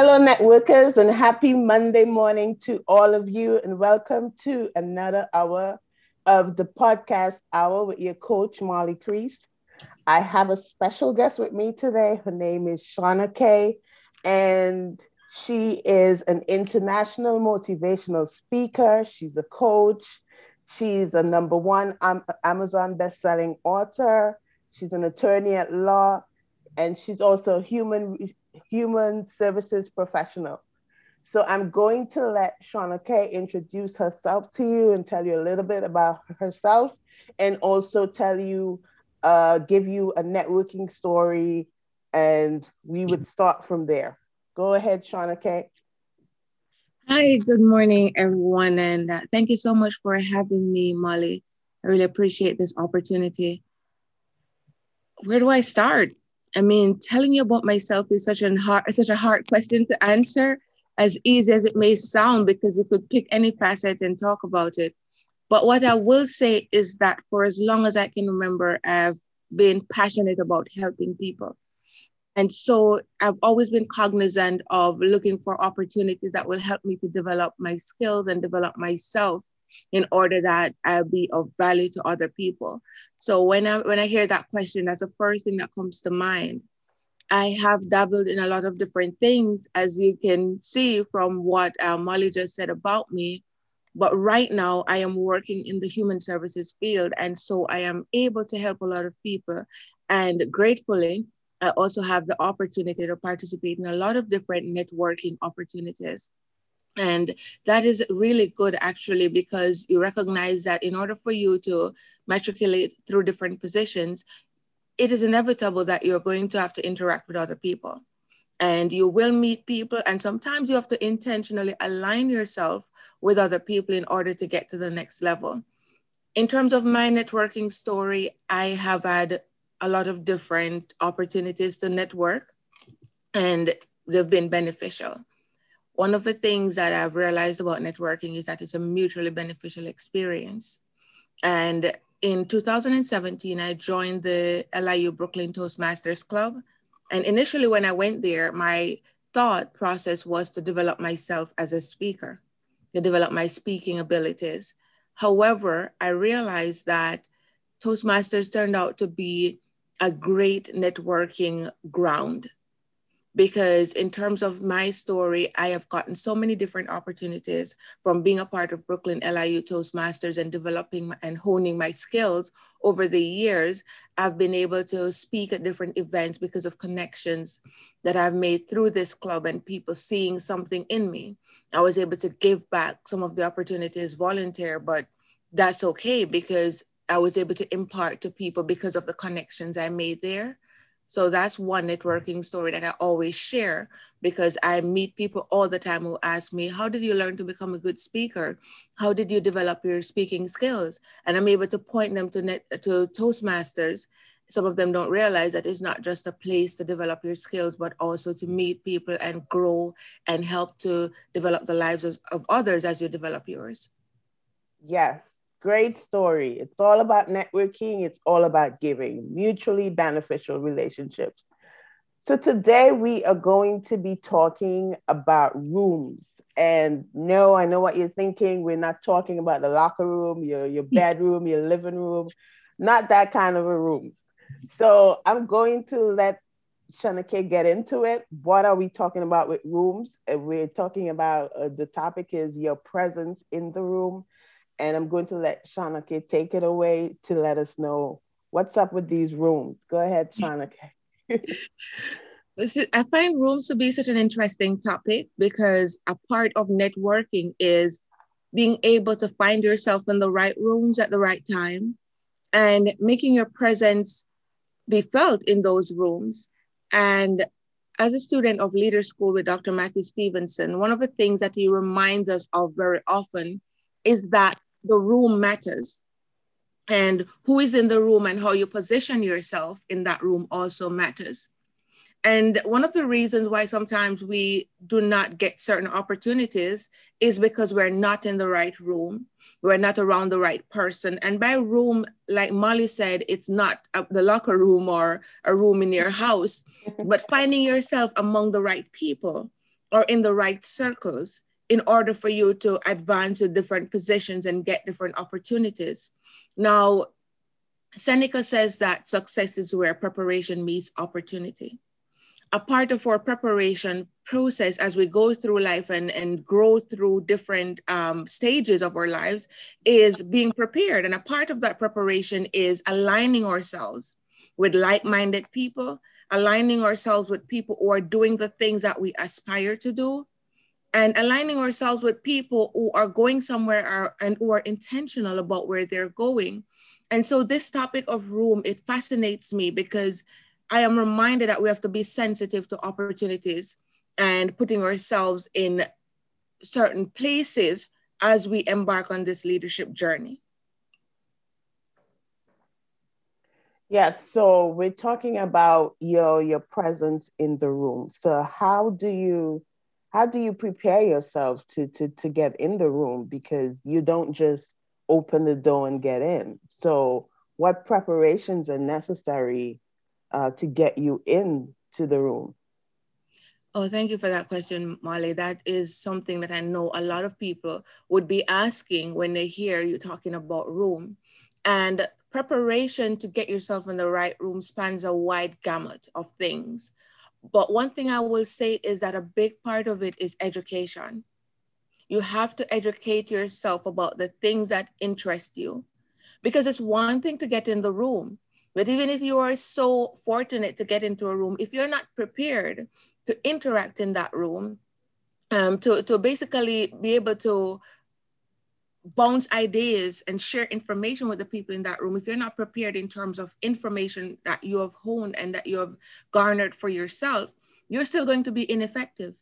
Hello, networkers, and happy Monday morning to all of you, and welcome to another hour of the podcast hour with your coach, Molly Crease. I have a special guest with me today. Her name is Shauna-Kaye, and she is an international motivational speaker. She's a coach. She's a number one Amazon best-selling author. She's an attorney at law, and she's also a human human services professional. So I'm going to let Shauna-Kaye introduce herself to you and tell you a little bit about herself and also tell you, uh, give you a networking story and we would start from there. Go ahead, Shauna-Kaye. Hi, good morning, everyone. And uh, thank you so much for having me, Molly. I really appreciate this opportunity. Where do I start? I mean, telling you about myself is such a hard, such a hard question to answer, as easy as it may sound, because you could pick any facet and talk about it. But what I will say is that for as long as I can remember, I've been passionate about helping people. And so I've always been cognizant of looking for opportunities that will help me to develop my skills and develop myself in order that I'll be of value to other people. So when I when I hear that question, that's the first thing that comes to mind. I have dabbled in a lot of different things, as you can see from what uh, Molly just said about me. But right now, I am working in the human services field. And so I am able to help a lot of people. And gratefully, I also have the opportunity to participate in a lot of different networking opportunities. And that is really good actually, because you recognize that in order for you to matriculate through different positions, it is inevitable that you're going to have to interact with other people and you will meet people. And sometimes you have to intentionally align yourself with other people in order to get to the next level. In terms of my networking story, I have had a lot of different opportunities to network and they've been beneficial one of the things that I've realized about networking is that it's a mutually beneficial experience. And in 2017, I joined the LIU Brooklyn Toastmasters Club. And initially, when I went there, my thought process was to develop myself as a speaker, to develop my speaking abilities. However, I realized that Toastmasters turned out to be a great networking ground because in terms of my story, I have gotten so many different opportunities from being a part of Brooklyn LIU Toastmasters and developing and honing my skills over the years. I've been able to speak at different events because of connections that I've made through this club and people seeing something in me. I was able to give back some of the opportunities volunteer, but that's okay because I was able to impart to people because of the connections I made there. So that's one networking story that I always share because I meet people all the time who ask me, How did you learn to become a good speaker? How did you develop your speaking skills? And I'm able to point them to, net, to Toastmasters. Some of them don't realize that it's not just a place to develop your skills, but also to meet people and grow and help to develop the lives of, of others as you develop yours. Yes, Great story. It's all about networking, it's all about giving, mutually beneficial relationships. So, today we are going to be talking about rooms. And no, I know what you're thinking. We're not talking about the locker room, your, your bedroom, your living room, not that kind of a rooms. So, I'm going to let Shauna-Kaye get into it. What are we talking about with rooms? We're talking about uh, the topic is your presence in the room and I'm going to let Shauna-Kaye take it away to let us know what's up with these rooms. Go ahead, Shauna-Kaye. I find rooms to be such an interesting topic because a part of networking is being able to find yourself in the right rooms at the right time and making your presence be felt in those rooms. And as a student of leader school with Dr. Matthew Stevenson, one of the things that he reminds us of very often is that the room matters and who is in the room and how you position yourself in that room also matters. And one of the reasons why sometimes we do not get certain opportunities is because we're not in the right room. We're not around the right person. And by room, like Molly said, it's not a, the locker room or a room in your house, but finding yourself among the right people or in the right circles in order for you to advance to different positions and get different opportunities. Now, Seneca says that success is where preparation meets opportunity. A part of our preparation process as we go through life and, and grow through different um, stages of our lives is being prepared. And a part of that preparation is aligning ourselves with like minded people, aligning ourselves with people who are doing the things that we aspire to do, and aligning ourselves with people who are going somewhere and who are intentional about where they're going. And so this topic of room, it fascinates me because I am reminded that we have to be sensitive to opportunities and putting ourselves in certain places as we embark on this leadership journey. Yes, so we're talking about your your presence in the room. So how do you how do you prepare yourself to to to get in the room because you don't just open the door and get in so what preparations are necessary uh, to get you into the room Oh, thank you for that question, Molly. That is something that I know a lot of people would be asking when they hear you talking about room. And preparation to get yourself in the right room spans a wide gamut of things. But one thing I will say is that a big part of it is education. You have to educate yourself about the things that interest you. Because it's one thing to get in the room, but even if you are so fortunate to get into a room, if you're not prepared to interact in that room, um, to, to basically be able to bounce ideas and share information with the people in that room if you're not prepared in terms of information that you have honed and that you have garnered for yourself you're still going to be ineffective.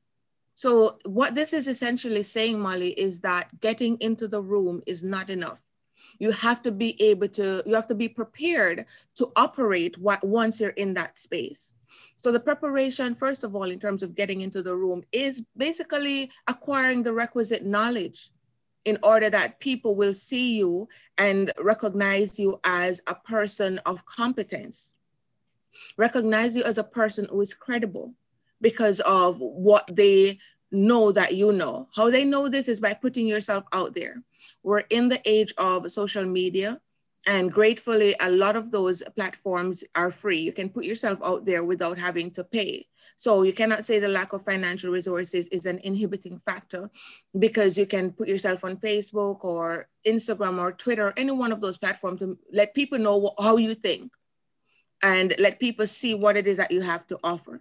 So what this is essentially saying molly is that getting into the room is not enough. You have to be able to you have to be prepared to operate what once you're in that space. So the preparation first of all in terms of getting into the room is basically acquiring the requisite knowledge in order that people will see you and recognize you as a person of competence, recognize you as a person who is credible because of what they know that you know. How they know this is by putting yourself out there. We're in the age of social media. And gratefully, a lot of those platforms are free. You can put yourself out there without having to pay. So you cannot say the lack of financial resources is an inhibiting factor because you can put yourself on Facebook or Instagram or Twitter, any one of those platforms to let people know how you think and let people see what it is that you have to offer.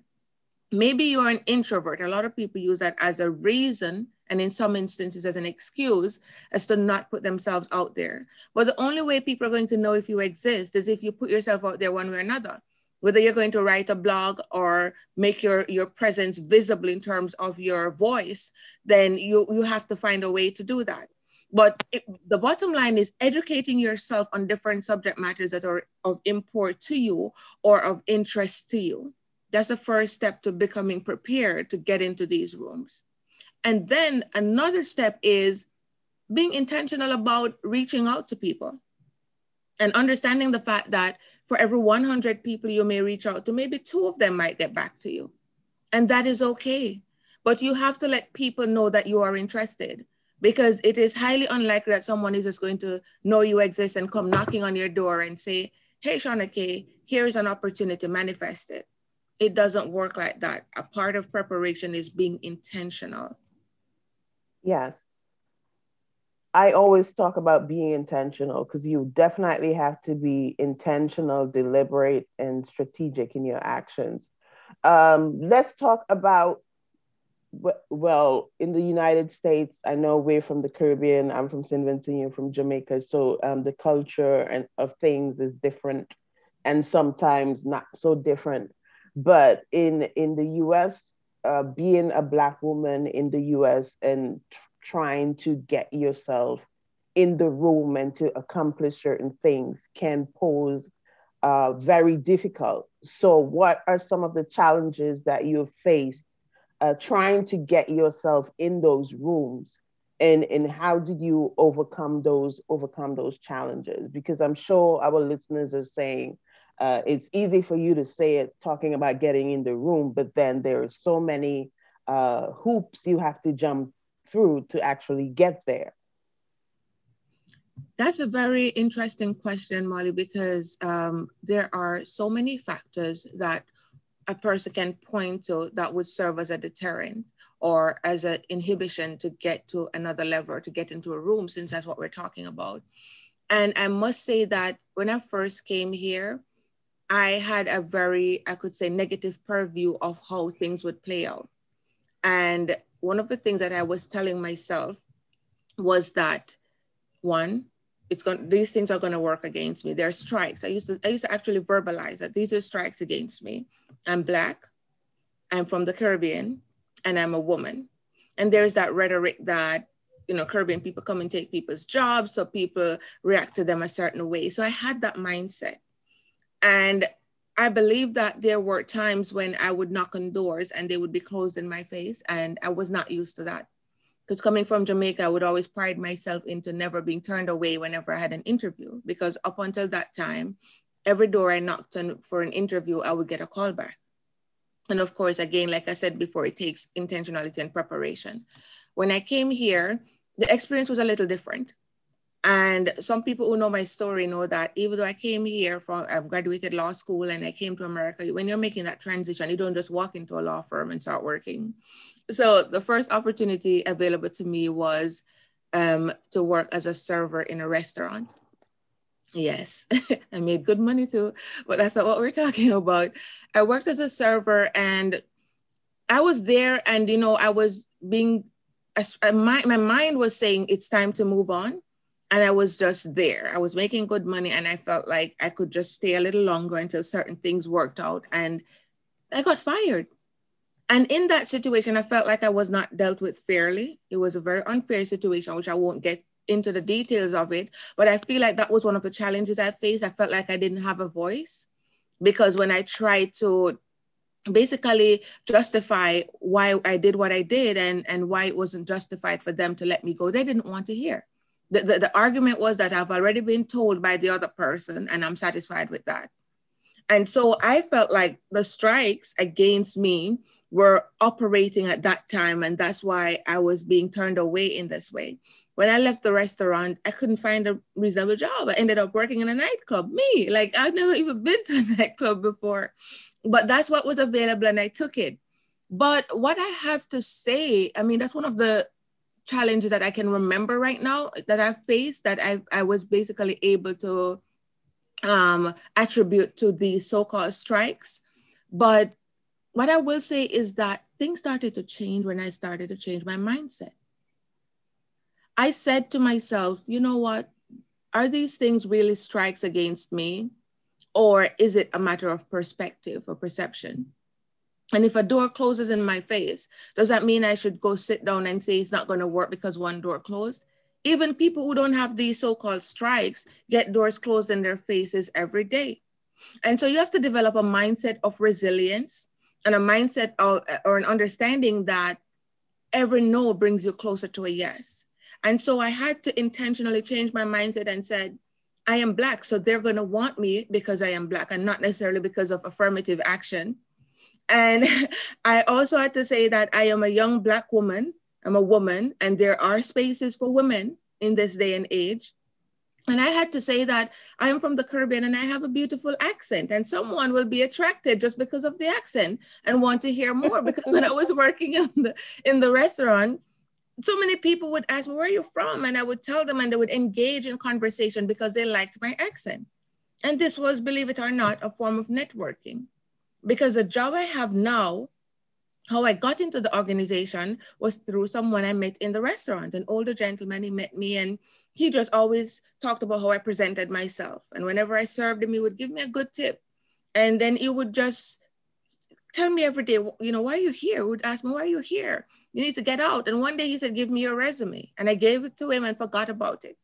Maybe you're an introvert. A lot of people use that as a reason and in some instances as an excuse as to not put themselves out there. But the only way people are going to know if you exist is if you put yourself out there one way or another. Whether you're going to write a blog or make your, your presence visible in terms of your voice, then you, you have to find a way to do that. But it, the bottom line is educating yourself on different subject matters that are of import to you or of interest to you. That's the first step to becoming prepared to get into these rooms. And then another step is being intentional about reaching out to people and understanding the fact that for every 100 people you may reach out to, maybe two of them might get back to you. And that is okay. But you have to let people know that you are interested because it is highly unlikely that someone is just going to know you exist and come knocking on your door and say, Hey, Shauna-Kaye, here's an opportunity, manifest it. It doesn't work like that. A part of preparation is being intentional. Yes. I always talk about being intentional because you definitely have to be intentional, deliberate, and strategic in your actions. Um, let's talk about, well, in the United States, I know we're from the Caribbean, I'm from St. Vincent, you're from Jamaica. So um, the culture and of things is different and sometimes not so different. But in, in the US, uh, being a Black woman in the US and trying to get yourself in the room and to accomplish certain things can pose uh, very difficult. So, what are some of the challenges that you've faced uh, trying to get yourself in those rooms? And, and how did you overcome those overcome those challenges? Because I'm sure our listeners are saying, uh, it's easy for you to say it talking about getting in the room, but then there are so many uh, hoops you have to jump through to actually get there? That's a very interesting question, Molly, because um, there are so many factors that a person can point to that would serve as a deterrent or as an inhibition to get to another level, to get into a room, since that's what we're talking about. And I must say that when I first came here, I had a very, I could say, negative purview of how things would play out. And one of the things that I was telling myself was that one, it's going these things are going to work against me. There are strikes. I used to I used to actually verbalize that these are strikes against me. I'm black, I'm from the Caribbean, and I'm a woman. And there's that rhetoric that you know Caribbean people come and take people's jobs, so people react to them a certain way. So I had that mindset. And I believe that there were times when I would knock on doors and they would be closed in my face, and I was not used to that. Because coming from Jamaica, I would always pride myself into never being turned away whenever I had an interview. Because up until that time, every door I knocked on for an interview, I would get a call back. And of course, again, like I said before, it takes intentionality and preparation. When I came here, the experience was a little different. And some people who know my story know that even though I came here from, I graduated law school and I came to America, when you're making that transition, you don't just walk into a law firm and start working. So the first opportunity available to me was um, to work as a server in a restaurant. Yes, I made good money too, but that's not what we're talking about. I worked as a server and I was there and, you know, I was being, my, my mind was saying it's time to move on and I was just there. I was making good money and I felt like I could just stay a little longer until certain things worked out. And I got fired. And in that situation, I felt like I was not dealt with fairly. It was a very unfair situation, which I won't get into the details of it. But I feel like that was one of the challenges I faced. I felt like I didn't have a voice because when I tried to basically justify why I did what I did and, and why it wasn't justified for them to let me go, they didn't want to hear the, the, the argument was that I've already been told by the other person and I'm satisfied with that. And so I felt like the strikes against me were operating at that time. And that's why I was being turned away in this way. When I left the restaurant, I couldn't find a reasonable job. I ended up working in a nightclub. Me, like I've never even been to a nightclub before, but that's what was available and I took it. But what I have to say, I mean, that's one of the challenges that I can remember right now that I've faced that I, I was basically able to um, attribute to these so-called strikes. But what I will say is that things started to change when I started to change my mindset. I said to myself, you know what? Are these things really strikes against me? Or is it a matter of perspective or perception? And if a door closes in my face, does that mean I should go sit down and say it's not going to work because one door closed? Even people who don't have these so called strikes get doors closed in their faces every day. And so you have to develop a mindset of resilience and a mindset of, uh, or an understanding that every no brings you closer to a yes. And so I had to intentionally change my mindset and said, I am Black, so they're going to want me because I am Black and not necessarily because of affirmative action and I also had to say that I am a young Black woman. I'm a woman, and there are spaces for women in this day and age. And I had to say that I am from the Caribbean and I have a beautiful accent, and someone will be attracted just because of the accent and want to hear more. Because when I was working in the in the restaurant, so many people would ask me, Where are you from? And I would tell them, and they would engage in conversation because they liked my accent. And this was, believe it or not, a form of networking because the job I have now, how I got into the organization was through someone I met in the restaurant, an older gentleman. He met me and he just always talked about how I presented myself. And whenever I served him, he would give me a good tip. And then he would just tell me every day, you know, why are you here? He would ask me, why are you here? You need to get out. And one day he said, give me your resume. And I gave it to him and forgot about it.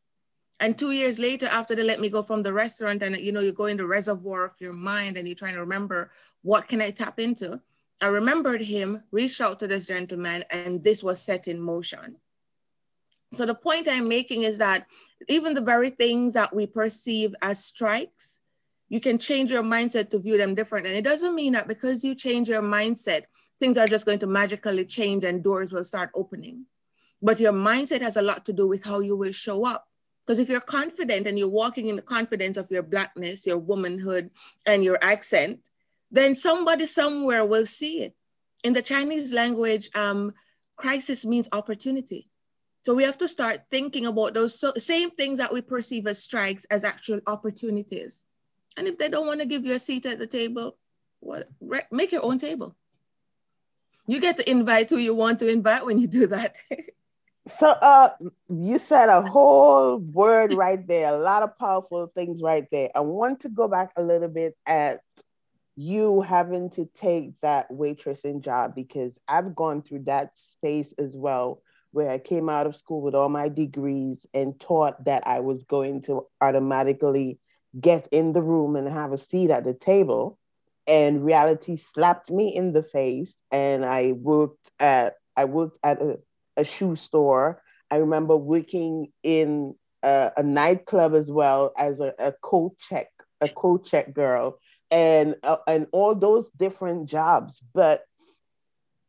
And two years later, after they let me go from the restaurant, and you know, you go in the reservoir of your mind and you're trying to remember what can I tap into. I remembered him, reached out to this gentleman, and this was set in motion. So the point I'm making is that even the very things that we perceive as strikes, you can change your mindset to view them different. And it doesn't mean that because you change your mindset, things are just going to magically change and doors will start opening. But your mindset has a lot to do with how you will show up. Because if you're confident and you're walking in the confidence of your blackness, your womanhood, and your accent, then somebody somewhere will see it. In the Chinese language, um, crisis means opportunity. So we have to start thinking about those so, same things that we perceive as strikes as actual opportunities. And if they don't want to give you a seat at the table, well, make your own table. You get to invite who you want to invite when you do that. so uh you said a whole word right there, a lot of powerful things right there. I want to go back a little bit at you having to take that waitressing job because I've gone through that space as well where I came out of school with all my degrees and taught that I was going to automatically get in the room and have a seat at the table. And reality slapped me in the face. And I worked at I worked at a, a shoe store. I remember working in a, a nightclub as well as a, a coat check, a coat check girl, and uh, and all those different jobs. But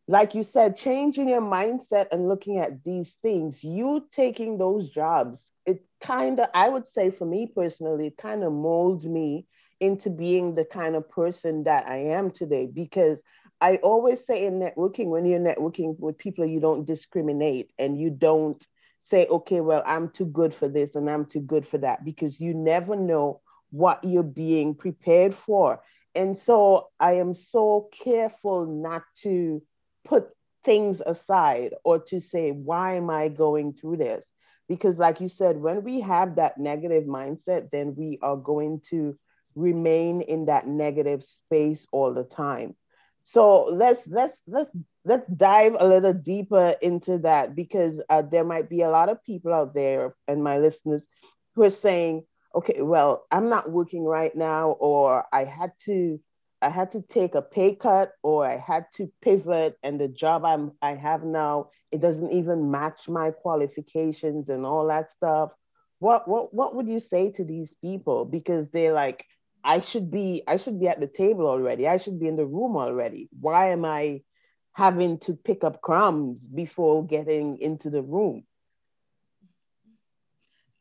like you said, changing your mindset and looking at these things, you taking those jobs, it kind of, I would say for me personally, it kind of molds me into being the kind of person that I am today. Because I always say in networking, when you're networking with people, you don't discriminate and you don't say, okay, well, I'm too good for this and I'm too good for that, because you never know what you're being prepared for. And so I am so careful not to put things aside or to say, why am I going through this? Because, like you said, when we have that negative mindset, then we are going to remain in that negative space all the time. So let's let's let's let's dive a little deeper into that because uh, there might be a lot of people out there and my listeners who are saying, okay, well, I'm not working right now, or I had to I had to take a pay cut or I had to pivot and the job I'm I have now it doesn't even match my qualifications and all that stuff. What what what would you say to these people because they're like I should be I should be at the table already. I should be in the room already. Why am I having to pick up crumbs before getting into the room?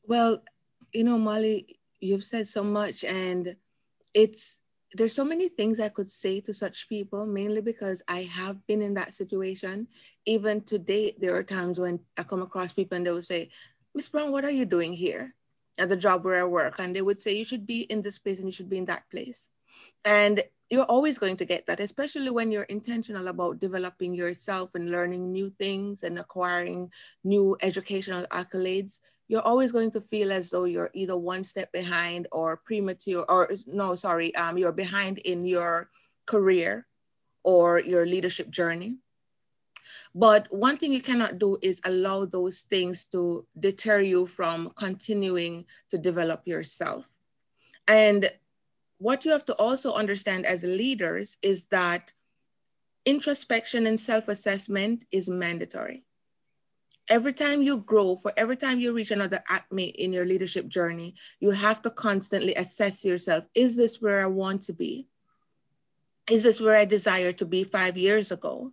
Well, you know, Molly, you've said so much and it's there's so many things I could say to such people, mainly because I have been in that situation. Even today, there are times when I come across people and they will say, Miss Brown, what are you doing here at the job where I work? And they would say, You should be in this place and you should be in that place. And you're always going to get that, especially when you're intentional about developing yourself and learning new things and acquiring new educational accolades you're always going to feel as though you're either one step behind or premature or no sorry um, you're behind in your career or your leadership journey but one thing you cannot do is allow those things to deter you from continuing to develop yourself and what you have to also understand as leaders is that introspection and self-assessment is mandatory every time you grow, for every time you reach another acme in your leadership journey, you have to constantly assess yourself. Is this where I want to be? Is this where I desire to be five years ago?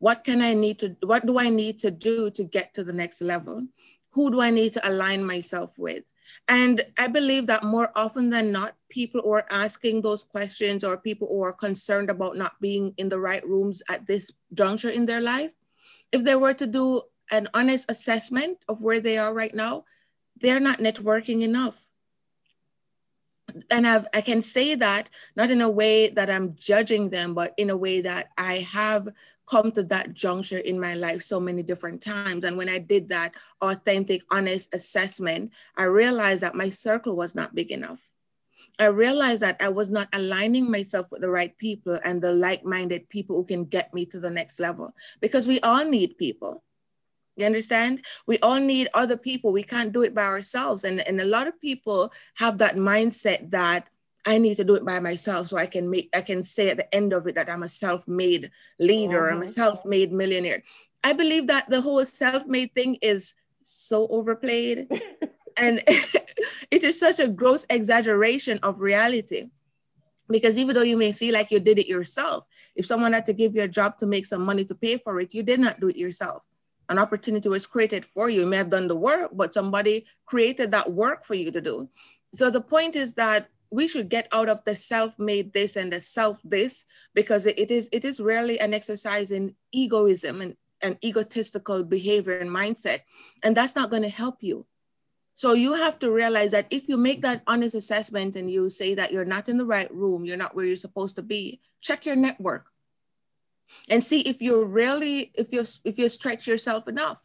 What can I need to, what do I need to do to get to the next level? Who do I need to align myself with? And I believe that more often than not, people who are asking those questions or people who are concerned about not being in the right rooms at this juncture in their life, if they were to do an honest assessment of where they are right now, they're not networking enough. And I've, I can say that not in a way that I'm judging them, but in a way that I have come to that juncture in my life so many different times. And when I did that authentic, honest assessment, I realized that my circle was not big enough. I realized that I was not aligning myself with the right people and the like minded people who can get me to the next level because we all need people. You understand? We all need other people. We can't do it by ourselves. And, and a lot of people have that mindset that I need to do it by myself so I can make I can say at the end of it that I'm a self-made leader, mm-hmm. I'm a mm-hmm. self-made millionaire. I believe that the whole self-made thing is so overplayed and it is such a gross exaggeration of reality Because even though you may feel like you did it yourself, if someone had to give you a job to make some money to pay for it, you did not do it yourself. An opportunity was created for you. You may have done the work, but somebody created that work for you to do. So the point is that we should get out of the self-made this and the self this because it is it is rarely an exercise in egoism and, and egotistical behavior and mindset and that's not going to help you so you have to realize that if you make that honest assessment and you say that you're not in the right room, you're not where you're supposed to be, check your network and see if you're really, if you if you stretch yourself enough.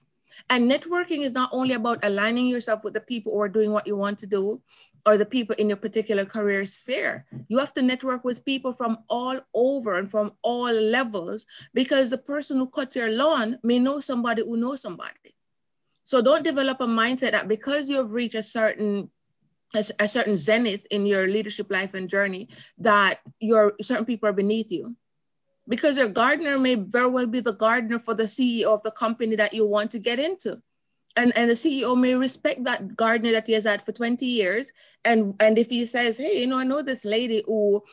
And networking is not only about aligning yourself with the people who are doing what you want to do or the people in your particular career sphere. You have to network with people from all over and from all levels because the person who cut your lawn may know somebody who knows somebody. So don't develop a mindset that because you've reached a certain a, certain zenith in your leadership life and journey that your certain people are beneath you. Because your gardener may very well be the gardener for the CEO of the company that you want to get into. And, and the CEO may respect that gardener that he has had for 20 years. And, and if he says, hey, you know, I know this lady who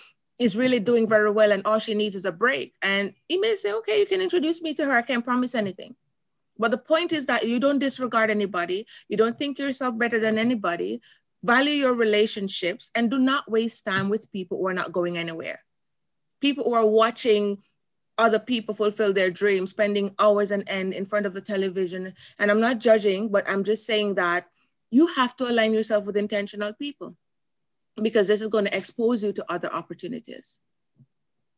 is really doing very well and all she needs is a break. And he may say, okay, you can introduce me to her. I can't promise anything. But the point is that you don't disregard anybody. You don't think yourself better than anybody. Value your relationships and do not waste time with people who are not going anywhere. People who are watching other people fulfill their dreams, spending hours and end in front of the television. And I'm not judging, but I'm just saying that you have to align yourself with intentional people because this is going to expose you to other opportunities.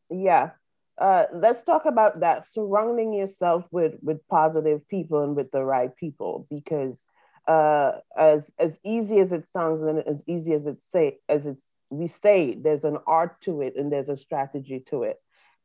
Yeah, uh, let's talk about that surrounding yourself with with positive people and with the right people because uh, as as easy as it sounds and as easy as it say as it's we say there's an art to it and there's a strategy to it.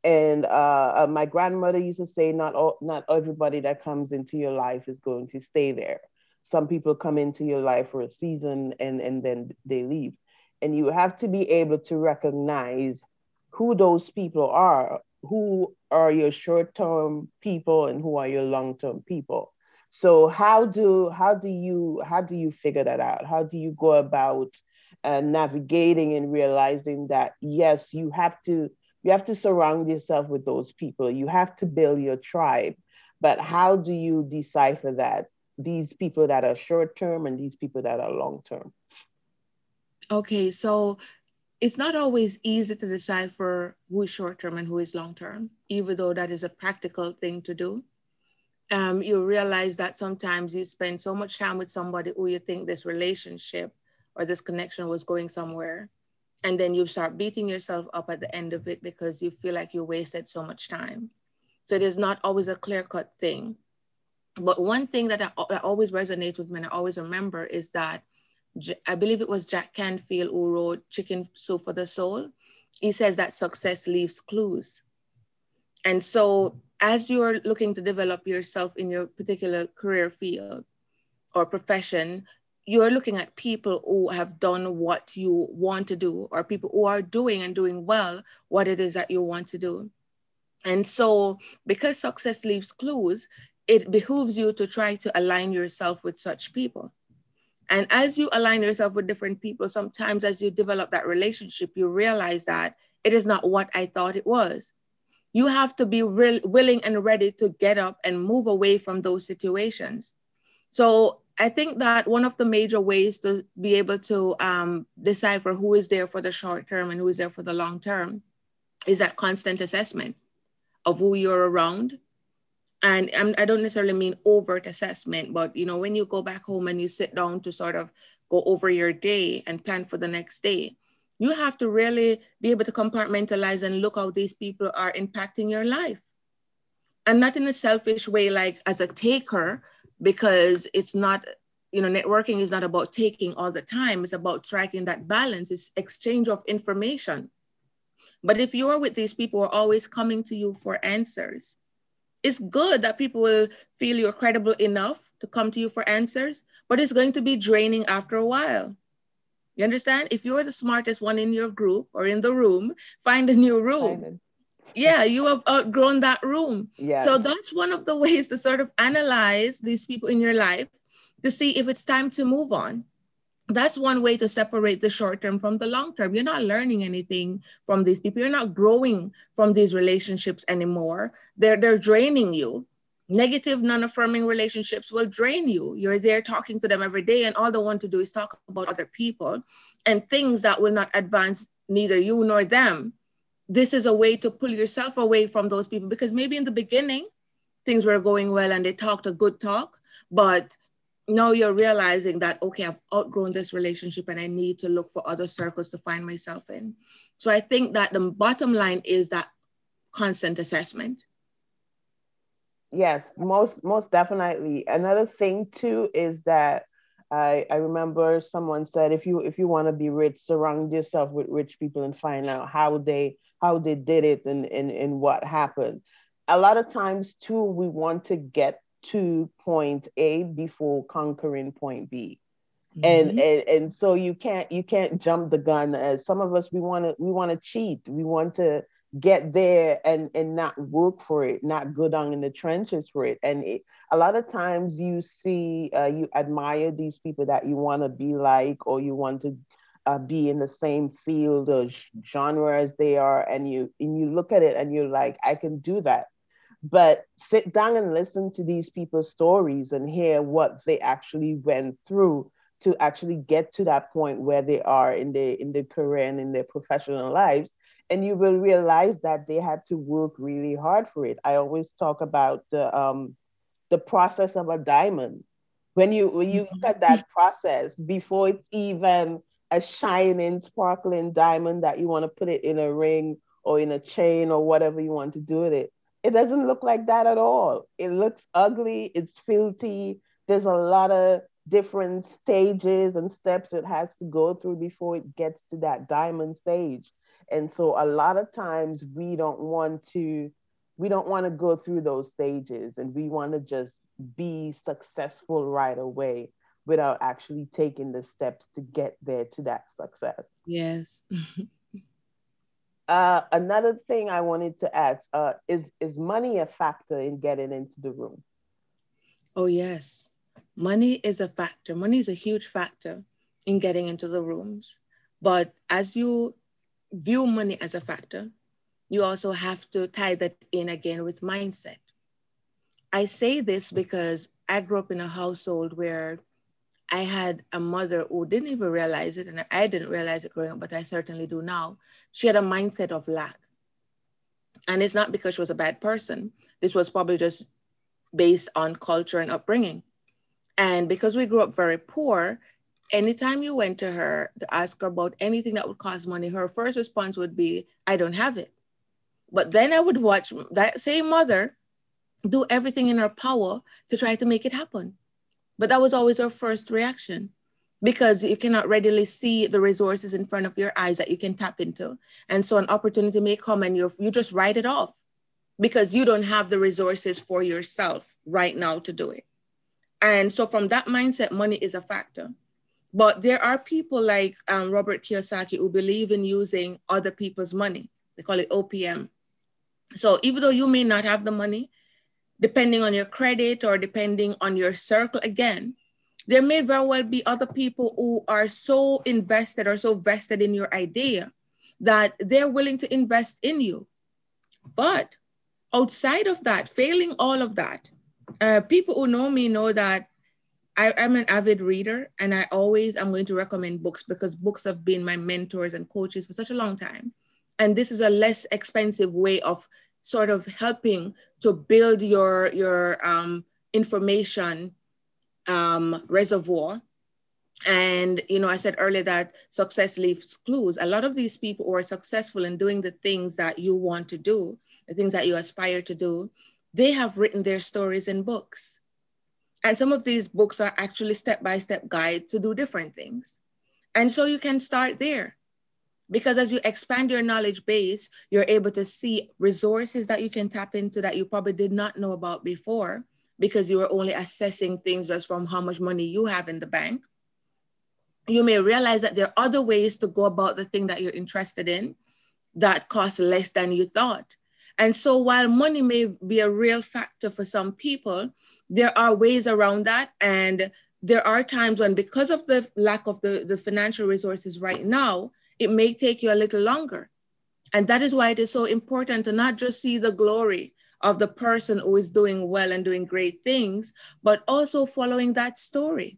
And uh, uh, my grandmother used to say not all, not everybody that comes into your life is going to stay there. Some people come into your life for a season and and then they leave. And you have to be able to recognize who those people are. Who are your short-term people and who are your long-term people so how do how do you how do you figure that out? How do you go about uh, navigating and realizing that yes you have to you have to surround yourself with those people. You have to build your tribe. But how do you decipher that? These people that are short term and these people that are long term okay so it's not always easy to decipher who is short term and who is long term, even though that is a practical thing to do. Um, you realize that sometimes you spend so much time with somebody who you think this relationship or this connection was going somewhere. And then you start beating yourself up at the end of it because you feel like you wasted so much time. So there's not always a clear cut thing. But one thing that, I, that always resonates with me and I always remember is that I believe it was Jack Canfield who wrote Chicken Soup for the Soul. He says that success leaves clues. And so, as you're looking to develop yourself in your particular career field or profession, you're looking at people who have done what you want to do, or people who are doing and doing well what it is that you want to do. And so, because success leaves clues, it behooves you to try to align yourself with such people. And as you align yourself with different people, sometimes as you develop that relationship, you realize that it is not what I thought it was. You have to be willing and ready to get up and move away from those situations. So I think that one of the major ways to be able to um, decipher who is there for the short term and who is there for the long term is that constant assessment of who you're around, and I'm, i do not necessarily mean overt assessment but you know when you go back home and you sit down to sort of go over your day and plan for the next day you have to really be able to compartmentalize and look how these people are impacting your life. And not in a selfish way like as a taker because it's not you know networking is not about taking all the time. It's about striking that balance. It's exchange of information. But if you're with these people who are always coming to you for answers it's good that people will feel you're credible enough to come to you for answers, but it's going to be draining after a while. You understand? If you're the smartest one in your group or in the room, find a new room. Yeah, you have outgrown that room. Yeah. So that's one of the ways to sort of analyze these people in your life to see if it's time to move on. that's one way to separate the short term from the long term. You're not learning anything from these people. You're not growing from these relationships anymore. They're they're draining you. Negative, non-affirming relationships will drain you. You're there talking to them every day, and all they want to do is talk about other people and things that will not advance neither you nor them. This is a way to pull yourself away from those people because maybe in the beginning things were going well and they talked a good talk, but now you're realizing that okay i've outgrown this relationship and i need to look for other circles to find myself in so i think that the bottom line is that constant assessment yes most most definitely another thing too is that I, I remember someone said if you if you want to be rich surround yourself with rich people and find out how they how they did it and, and and what happened a lot of times too we want to get to point A before conquering point B. Mm-hmm. And, and and so you can't you can't jump the gun as some of us we want to we want to cheat we want to get there and and not work for it not go down in the trenches for it. And it, a lot of times you see uh, you admire these people that you want to be like or you want to uh, be in the same field or genre as they are and you and you look at it and you're like i can do that. But sit down and listen to these people's stories and hear what they actually went through to actually get to that point where they are in their in their career and in their professional lives and you will realize that they had to work really hard for it i always talk about the um, the process of a diamond when you when you look at that process before it's even a shining sparkling diamond that you want to put it in a ring or in a chain or whatever you want to do with it it doesn't look like that at all. It looks ugly, it's filthy. There's a lot of different stages and steps it has to go through before it gets to that diamond stage. And so a lot of times we don't want to we don't want to go through those stages and we want to just be successful right away without actually taking the steps to get there to that success. Yes. Uh, another thing I wanted to ask uh, is is money a factor in getting into the room? Oh yes, money is a factor. Money is a huge factor in getting into the rooms. But as you view money as a factor, you also have to tie that in again with mindset. I say this because I grew up in a household where I had a mother who didn't even realize it, and I didn't realize it growing up, but I certainly do now. She had a mindset of lack. And it's not because she was a bad person. This was probably just based on culture and upbringing. And because we grew up very poor, anytime you went to her to ask her about anything that would cost money, her first response would be, I don't have it. But then I would watch that same mother do everything in her power to try to make it happen. But that was always her first reaction because you cannot readily see the resources in front of your eyes that you can tap into. And so an opportunity may come and you you just write it off because you don't have the resources for yourself right now to do it. And so from that mindset, money is a factor. But there are people like um, Robert Kiyosaki who believe in using other people's money. They call it OPM. So even though you may not have the money, depending on your credit or depending on your circle again there may very well be other people who are so invested or so vested in your idea that they're willing to invest in you but outside of that failing all of that uh, people who know me know that I, am an avid reader and I always am going to recommend books because books have been my mentors and coaches for such a long time. And this is a less expensive way of sort of helping to build your your um, information um, reservoir. And you know, I said earlier that success leaves clues. A lot of these people who are successful in doing the things that you want to do, the things that you aspire to do, they have written their stories in books. And some of these books are actually step-by-step guides to do different things. And so you can start there because as you expand your knowledge base, you're able to see resources that you can tap into that you probably did not know about before because you were only assessing things just from how much money you have in the bank. You may realize that there are other ways to go about the thing that you're interested in that cost less than you thought. And so while money may be a real factor for some people, there are ways around that. And there are times when because of the lack of the, the financial resources right now, it may take you a little longer. And that is why it is so important to not just see the glory of the person who is doing well and doing great things, but also following that story.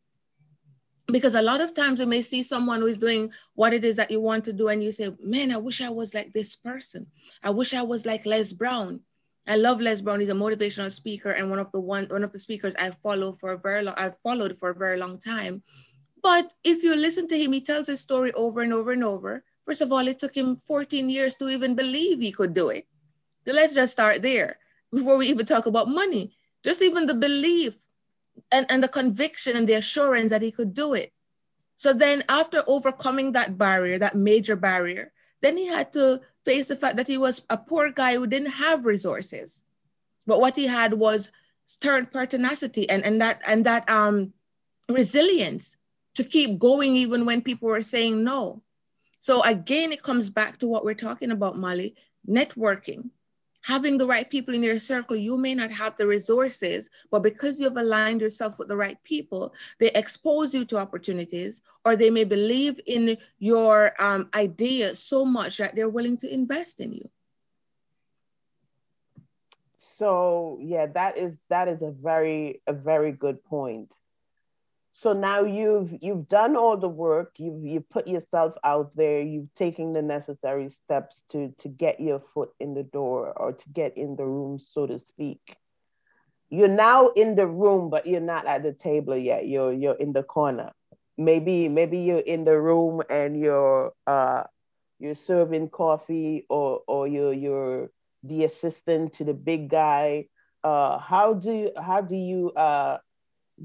Because a lot of times we may see someone who is doing what it is that you want to do, and you say, Man, I wish I was like this person. I wish I was like Les Brown. I love Les Brown. He's a motivational speaker and one of the one one of the speakers I follow for a very long I've followed for a very long time. But if you listen to him, he tells his story over and over and over. First of all, it took him 14 years to even believe he could do it. So let's just start there before we even talk about money. Just even the belief and, and the conviction and the assurance that he could do it. So then after overcoming that barrier, that major barrier, then he had to face the fact that he was a poor guy who didn't have resources. But what he had was stern pertinacity and, and that and that um resilience to keep going even when people were saying no. So again, it comes back to what we're talking about, Molly, networking having the right people in your circle, you may not have the resources, but because you've aligned yourself with the right people, they expose you to opportunities or they may believe in your um, idea so much that they're willing to invest in you. So yeah, that is that is a very a very good point so now you've you've done all the work. You've you put yourself out there. You've taken the necessary steps to to get your foot in the door or to get in the room so to speak. You're now in the room but you're not at the table yet. You're you're in the corner. Maybe maybe you're in the room and you're uh you're serving coffee or or you're you're the assistant to the big guy. Uh how do you how do you uh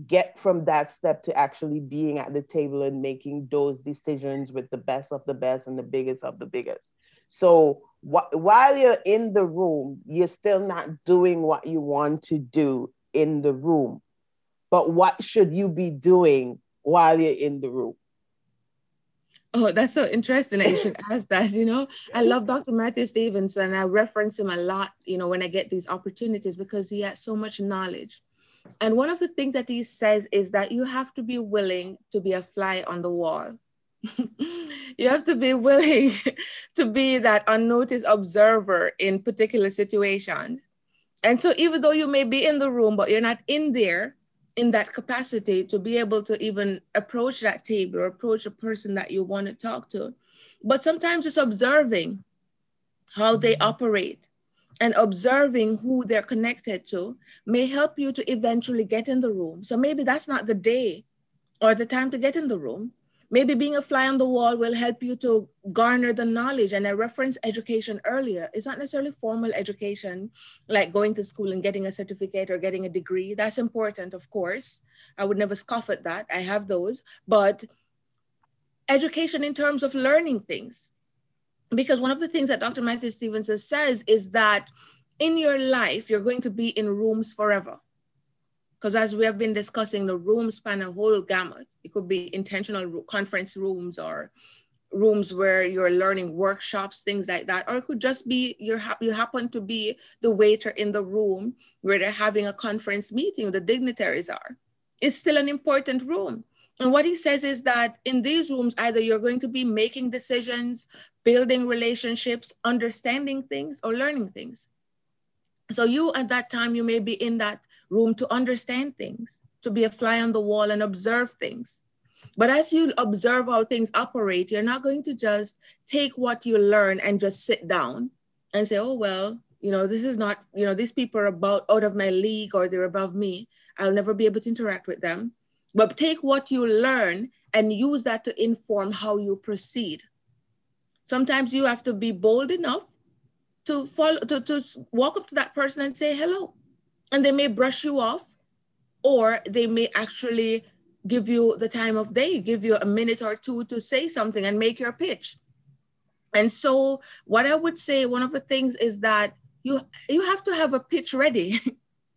get from that step to actually being at the table and making those decisions with the best of the best and the biggest of the biggest. So wh- while you're in the room, you're still not doing what you want to do in the room. But what should you be doing while you're in the room? Oh, that's so interesting that you should ask that. You know, I love Dr. Matthew Stevenson. And I reference him a lot, you know, when I get these opportunities because he has so much knowledge. And one of the things that he says is that you have to be willing to be a fly on the wall. you have to be willing to be that unnoticed observer in particular situations. And so, even though you may be in the room, but you're not in there in that capacity to be able to even approach that table or approach a person that you want to talk to, but sometimes just observing how they mm-hmm. operate and observing who they're connected to may help you to eventually get in the room. So maybe that's not the day or the time to get in the room. Maybe being a fly on the wall will help you to garner the knowledge. And I referenced education earlier. It's not necessarily formal education, like going to school and getting a certificate or getting a degree. That's important, of course. I would never scoff at that. I have those. But education in terms of learning things, because one of the things that Dr. Matthew Stevenson says is that in your life, you're going to be in rooms forever. Because as we have been discussing, the rooms span a whole gamut. It could be intentional conference rooms or rooms where you're learning workshops, things like that. Or it could just be you're ha- you happen to be the waiter in the room where they're having a conference meeting, the dignitaries are. It's still an important room. And what he says is that in these rooms, either you're going to be making decisions, building relationships, understanding things, or learning things. So you at that time, you may be in that room to understand things, to be a fly on the wall and observe things. But as you observe how things operate, you're not going to just take what you learn and just sit down and say, oh, well, you know, this is not, you know, these people are about out of my league or they're above me. I'll never be able to interact with them. But take what you learn and use that to inform how you proceed. Sometimes you have to be bold enough to follow to, to walk up to that person and say hello. And they may brush you off, or they may actually give you the time of day, give you a minute or two to say something and make your pitch. And so what I would say, one of the things is that you you have to have a pitch ready.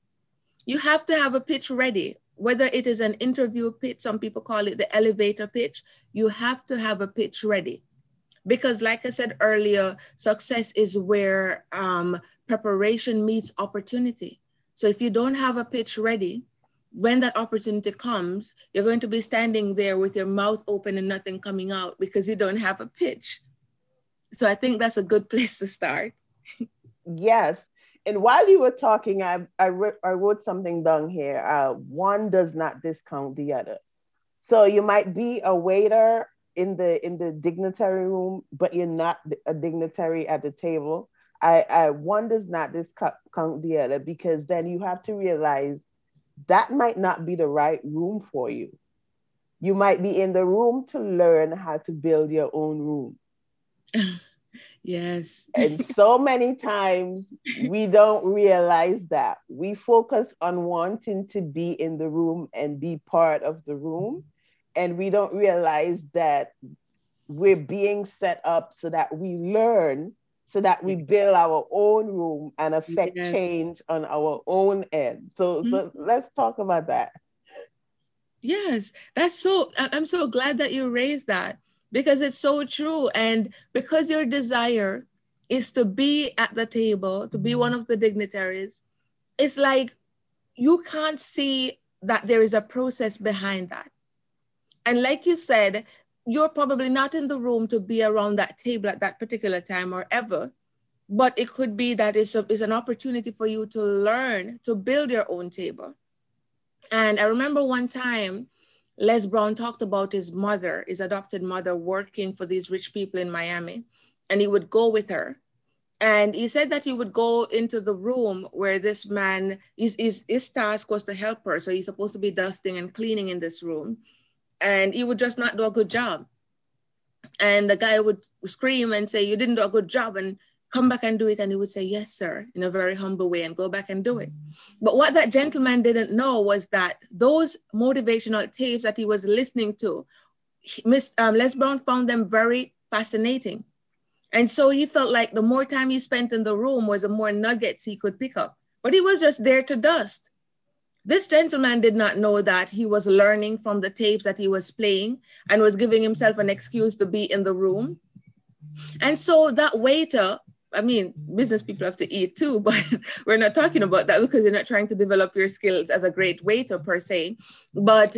you have to have a pitch ready whether it is an interview pitch, some people call it the elevator pitch, you have to have a pitch ready. Because, like I said earlier, success is where um, preparation meets opportunity. So, if you don't have a pitch ready, when that opportunity comes, you're going to be standing there with your mouth open and nothing coming out because you don't have a pitch. So I think that's a good place to start. yes. And while you were talking, I, I, re- I wrote something down here. Uh, one does not discount the other. So you might be a waiter in the in the dignitary room, but you're not a dignitary at the table. I, I one does not discount the other because then you have to realize that might not be the right room for you. You might be in the room to learn how to build your own room. yes. and so many times we don't realize that. We focus on wanting to be in the room and be part of the room. And we don't realize that we're being set up so that we learn so that we build our own room and affect yes. change on our own end. So, mm-hmm. so let's talk about that. Yes, that's so, I'm so glad that you raised that because it's so true. And because your desire is to be at the table, to be one of the dignitaries, it's like you can't see that there is a process behind that. And like you said, you're probably not in the room to be around that table at that particular time or ever but it could be that it's, a, it's an opportunity for you to learn to build your own table and i remember one time les brown talked about his mother his adopted mother working for these rich people in miami and he would go with her. And he said that he would go into the room where this man his, his, his task was to help her. So he's supposed to be dusting and cleaning in this room. And he would just not do a good job. And the guy would scream and say, You didn't do a good job, and come back and do it. And he would say, Yes, sir, in a very humble way, and go back and do it. But what that gentleman didn't know was that those motivational tapes that he was listening to, Miss um, Les Brown found them very fascinating. And so he felt like the more time he spent in the room was the more nuggets he could pick up. But he was just there to dust. This gentleman did not know that he was learning from the tapes that he was playing and was giving himself an excuse to be in the room. And so that waiter, I mean, mm-hmm. business people have to eat too, but we're not talking about that because you're not trying to develop your skills as a great waiter per se. But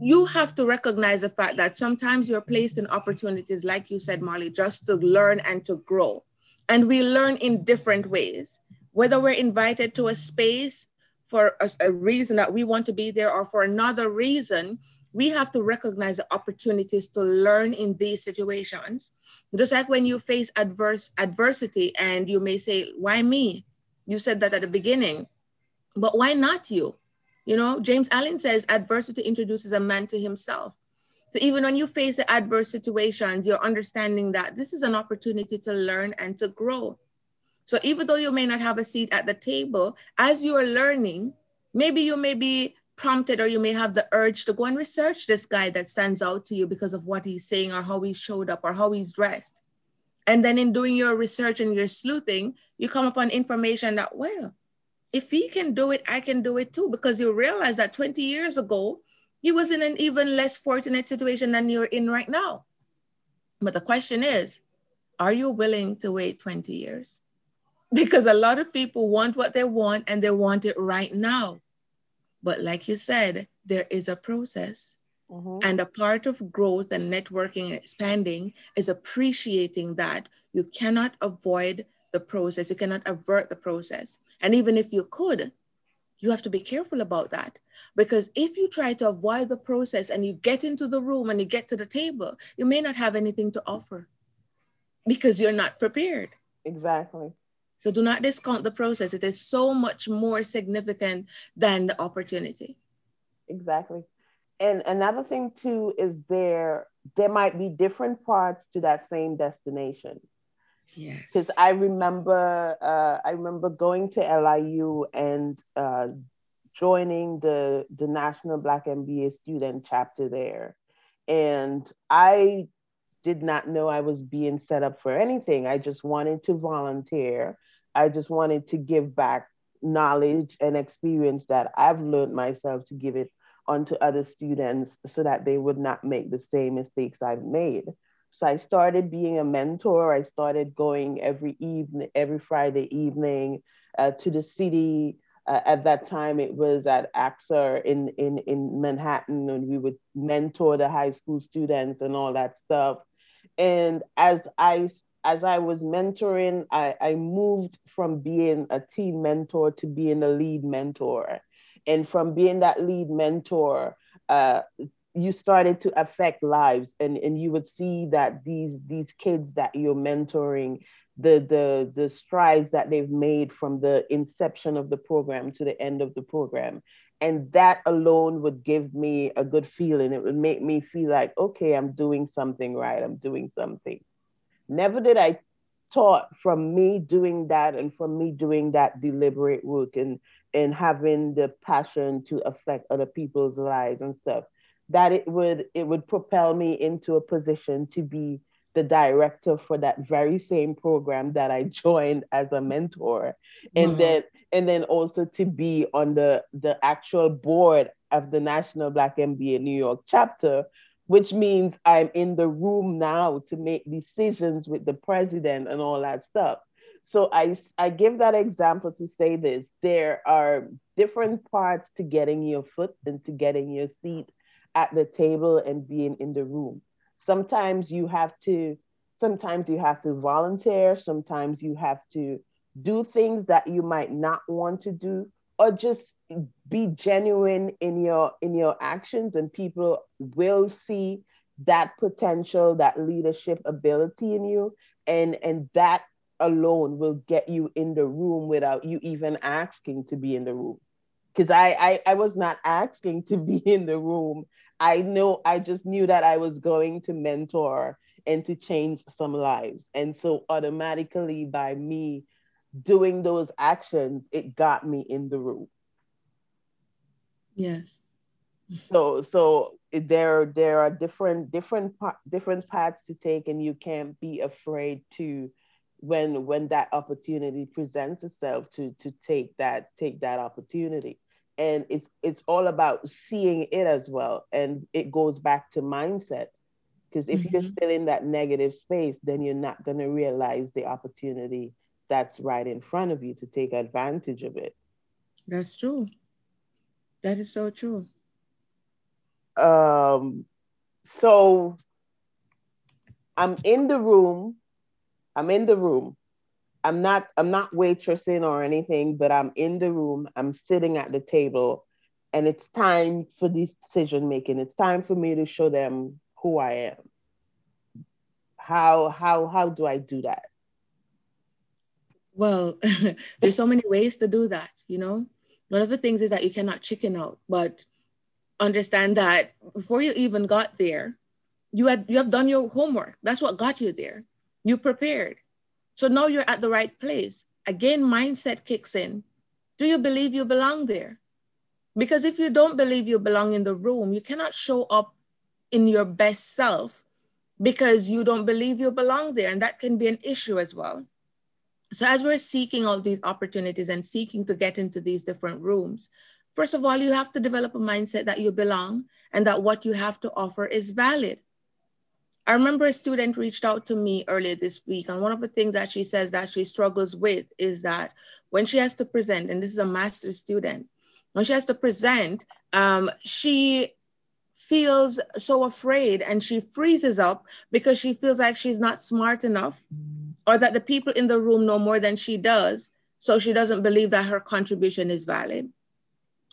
you have to recognize the fact that sometimes you're placed in opportunities, like you said, Molly, just to learn and to grow. And we learn in different ways. Whether we're invited to a space for a, a reason that we want to be there or for another reason, we have to recognize the opportunities to learn in these situations. Just like when you face adverse adversity and you may say, why me? You said that at the beginning, but why not you? You know, James Allen says adversity introduces a man to himself. So even when you face the adverse situations, you're understanding that this is an opportunity to learn and to grow. So even though you may not have a seat at the table, as you are learning, maybe you may be prompted or you may have the urge to go and research this guy that stands out to you because of what he's saying or how he showed up or how he's dressed. And then in doing your research and your sleuthing, you come upon information that, well, if he can do it, I can do it too. Because you realize that 20 years ago, he was in an even less fortunate situation than you're in right now. But the question is, are you willing to wait 20 years? because a lot of people want what they want and they want it right now. But like you said, there is a process. Mm-hmm. And a part of growth and networking and expanding is appreciating that you cannot avoid the process, you cannot avert the process. And even if you could, you have to be careful about that. Because if you try to avoid the process and you get into the room and you get to the table, you may not have anything to offer because you're not prepared. Exactly. So do not discount the process. It is so much more significant than the opportunity. Exactly. And another thing too is there there might be different parts to that same destination. Yes. Because I remember uh, I remember going to LIU and uh, joining the the National Black MBA student chapter there. And I did not know I was being set up for anything. I just wanted to volunteer I just wanted to give back knowledge and experience that I've learned myself to give it onto other students so that they would not make the same mistakes I've made. So I started being a mentor. I started going every evening, every Friday evening uh, to the city Uh, at that time, it was at AXA in, in, in Manhattan, and we would mentor the high school students and all that stuff. And as I as I was mentoring, I, I moved from being a team mentor to being a lead mentor. And from being that lead mentor, uh, you started to affect lives. And, and you would see that these these kids that you're mentoring the the the strides that they've made from the inception of the program to the end of the program. And that alone would give me a good feeling. It would make me feel like okay i'm doing something right. I'm doing something never did i taught from me doing that and from me doing that deliberate work and and having the passion to affect other people's lives and stuff that it would it would propel me into a position to be the director for that very same program that I joined as a mentor. And mm-hmm. then and then also to be on the the actual board of the National Black MBA New York chapter, which means I'm in the room now to make decisions with the president and all that stuff. So I, I give that example to say this there are different parts to getting your foot and to getting your seat at the table and being in the room sometimes you have to sometimes you have to volunteer sometimes you have to do things that you might not want to do or just be genuine in your in your actions and people will see that potential that leadership ability in you and and that alone will get you in the room without you even asking to be in the room because I, I i was not asking to be in the room I know I just knew that I was going to mentor and to change some lives. And so automatically by me doing those actions, it got me in the room. Yes. So so there there are different different different paths to take and you can't be afraid to when when that opportunity presents itself to to take that take that opportunity and it's it's all about seeing it as well and it goes back to mindset because if mm-hmm. you're still in that negative space then you're not going to realize the opportunity that's right in front of you to take advantage of it that's true that is so true um so i'm in the room i'm in the room I'm not I'm not waitressing or anything, but I'm in the room, I'm sitting at the table, and it's time for this decision making. It's time for me to show them who I am. How how how do I do that? Well, there's so many ways to do that, you know. One of the things is that you cannot chicken out, but understand that before you even got there, you had you have done your homework. That's what got you there. You prepared so now you're at the right place. Again, mindset kicks in. Do you believe you belong there? Because if you don't believe you belong in the room, you cannot show up in your best self because you don't believe you belong there. And that can be an issue as well. So, as we're seeking all these opportunities and seeking to get into these different rooms, first of all, you have to develop a mindset that you belong and that what you have to offer is valid. I remember a student reached out to me earlier this week, and one of the things that she says that she struggles with is that when she has to present, and this is a master's student, when she has to present, um, she feels so afraid and she freezes up because she feels like she's not smart enough or that the people in the room know more than she does. So she doesn't believe that her contribution is valid.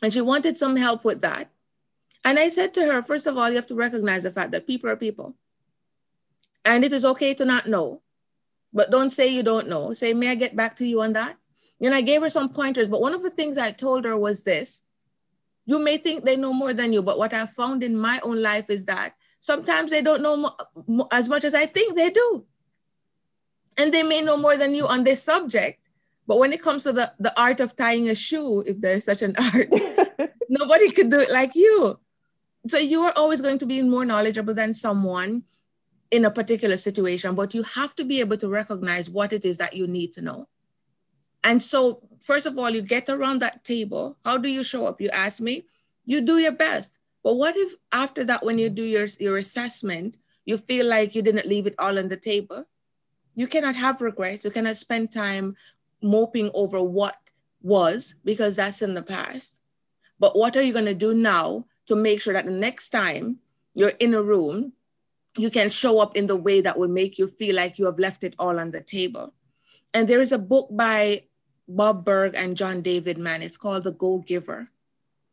And she wanted some help with that. And I said to her, first of all, you have to recognize the fact that people are people. And it is okay to not know, but don't say you don't know. Say, may I get back to you on that? And I gave her some pointers, but one of the things I told her was this you may think they know more than you, but what I've found in my own life is that sometimes they don't know as much as I think they do. And they may know more than you on this subject, but when it comes to the, the art of tying a shoe, if there's such an art, nobody could do it like you. So you are always going to be more knowledgeable than someone in a particular situation, but you have to be able to recognize what it is that you need to know. And so, first of all, you get around that table. How do you show up? You ask me, you do your best. But what if after that, when you do your, your assessment, you feel like you didn't leave it all on the table? You cannot have regrets. You cannot spend time moping over what was because that's in the past. But what are you going to do now to make sure that the next time you're in a room, you can show up in the way that will make you feel like you have left it all on the table? And there is a book by Bob Burg and John David Mann. It's called The Go Giver.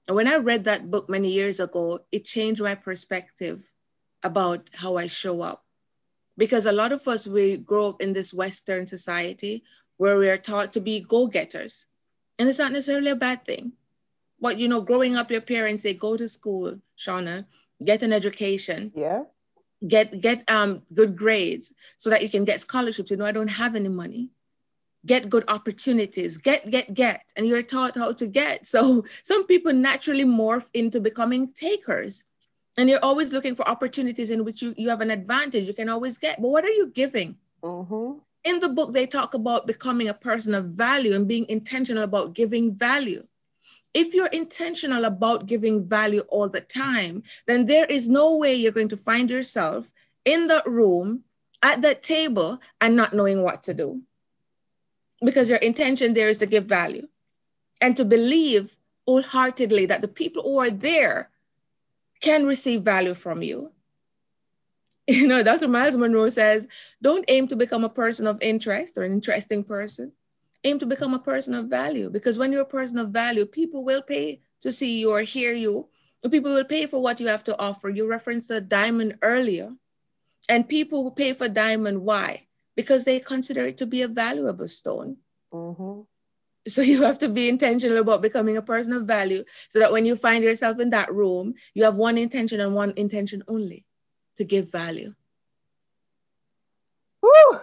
And when I read that book many years ago, it changed my perspective about how I show up. Because a lot of us, we grow up in this Western society where we are taught to be go getters. And it's not necessarily a bad thing. But, you know, growing up, your parents say, go to school, Shauna, get an education. Yeah. Get get um good grades so that you can get scholarships. You know, I don't have any money get good opportunities get get get and you're taught how to get so some people naturally morph into becoming takers and you're always looking for opportunities in which you, you have an advantage. You can always get but what are you giving? Mm-hmm. in the book they talk about becoming a person of value and being intentional about giving value. If you're intentional about giving value all the time then there is no way you're going to find yourself in that room at that table and not knowing what to do. Because your intention there is to give value and to believe wholeheartedly that the people who are there can receive value from you. You know, Dr. Myles Munroe says, don't aim to become a person of interest or an interesting person. Aim to become a person of value because when you're a person of value, people will pay to see you or hear you. People will pay for what you have to offer. You referenced the diamond earlier. And people will pay for diamond. Why? because they consider it to be a valuable stone. Mm-hmm. So you have to be intentional about becoming a person of value so that when you find yourself in that room, you have one intention and one intention only to give value. Woo!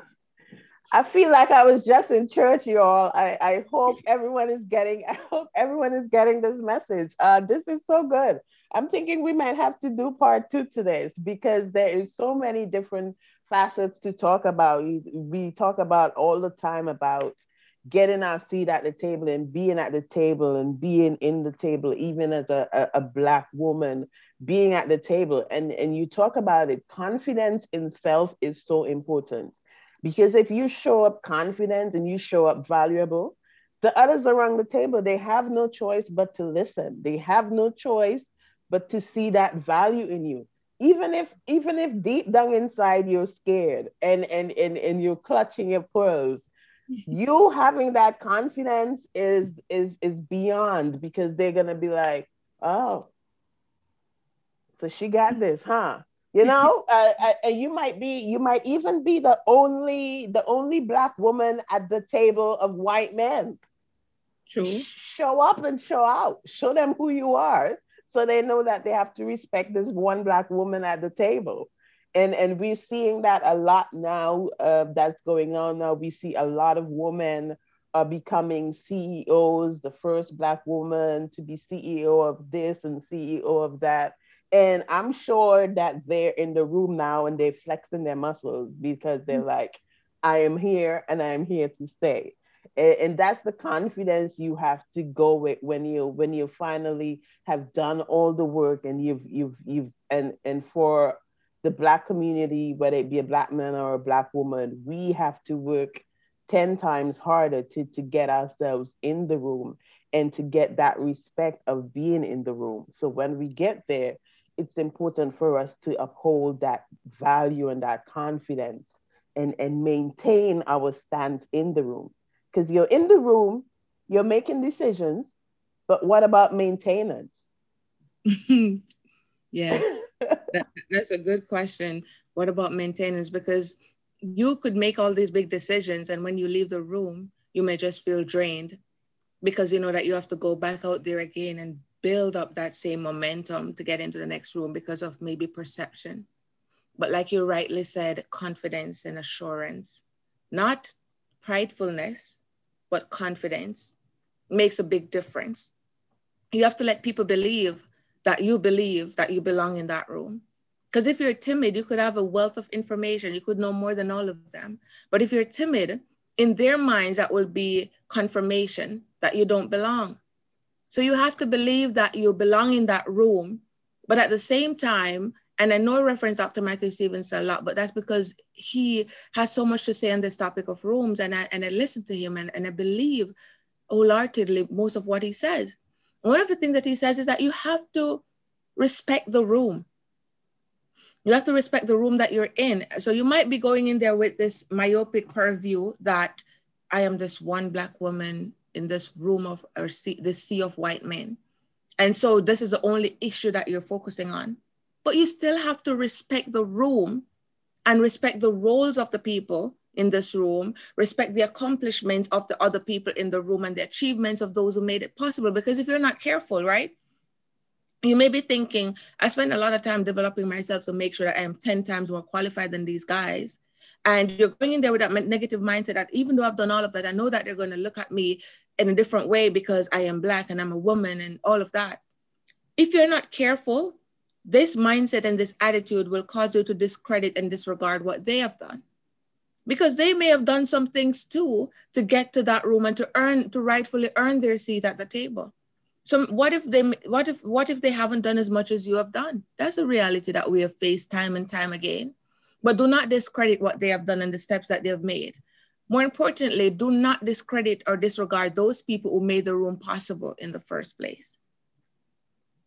I feel like I was just in church, y'all. I, I hope everyone is getting, I hope everyone is getting this message. Uh, this is so good. I'm thinking we might have to do part two to this because there is so many different facets to talk about. We talk about all the time about getting our seat at the table and being at the table and being in the table, even as a, a, a black woman, being at the table. And, and you talk about it, confidence in self is so important. Because if you show up confident and you show up valuable, the others around the table, they have no choice but to listen. They have no choice but to see that value in you even if even if deep down inside you're scared and and and, and you're clutching your pearls you having that confidence is is is beyond because they're gonna be like oh so she got this huh? You know uh, uh, you might be you might even be the only the only black woman at the table of white men. True. show up and show out. Show them who you are so they know that they have to respect this one black woman at the table and and we're seeing that a lot now uh, that's going on now. We see a lot of women are becoming ceos the first black woman to be ceo of this and ceo of that. And i'm sure that they're in the room now and they're flexing their muscles because they're mm-hmm. like i am here and i am here to stay. And that's the confidence you have to go with when you when you finally have done all the work and you've you've you've and and for the black community whether it be a black man or a black woman we have to work 10 times harder to to get ourselves in the room and to get that respect of being in the room. So when we get there it's important for us to uphold that value and that confidence and and maintain our stance in the room. Because you're in the room, you're making decisions, but what about maintenance? yes, that, that's a good question. What about maintenance? Because you could make all these big decisions, and when you leave the room, you may just feel drained because you know that you have to go back out there again and build up that same momentum to get into the next room because of maybe perception. But like you rightly said, confidence and assurance, not pridefulness, but confidence makes a big difference. You have to let people believe that you believe that you belong in that room. Because if you're timid, you could have a wealth of information, you could know more than all of them. But if you're timid, in their minds, that will be confirmation that you don't belong. So you have to believe that you belong in that room, but at the same time, and I know I reference Dr. Matthew Stevens a lot, but that's because he has so much to say on this topic of rooms. And I, and I listen to him and, and I believe wholeheartedly most of what he says. One of the things that he says is that you have to respect the room. You have to respect the room that you're in. So you might be going in there with this myopic purview that I am this one black woman in this room of or sea, this sea of white men. And so this is the only issue that you're focusing on. But you still have to respect the room and respect the roles of the people in this room, respect the accomplishments of the other people in the room and the achievements of those who made it possible. Because if you're not careful, right, you may be thinking, I spend a lot of time developing myself to make sure that I am 10 times more qualified than these guys. And you're going in there with that negative mindset that even though I've done all of that, I know that they're going to look at me in a different way because I am Black and I'm a woman and all of that. If you're not careful, this mindset and this attitude will cause you to discredit and disregard what they have done because they may have done some things too to get to that room and to earn to rightfully earn their seat at the table. So what if they what if what if they haven't done as much as you have done? That's a reality that we have faced time and time again. But do not discredit what they have done and the steps that they have made. More importantly do not discredit or disregard those people who made the room possible in the first place.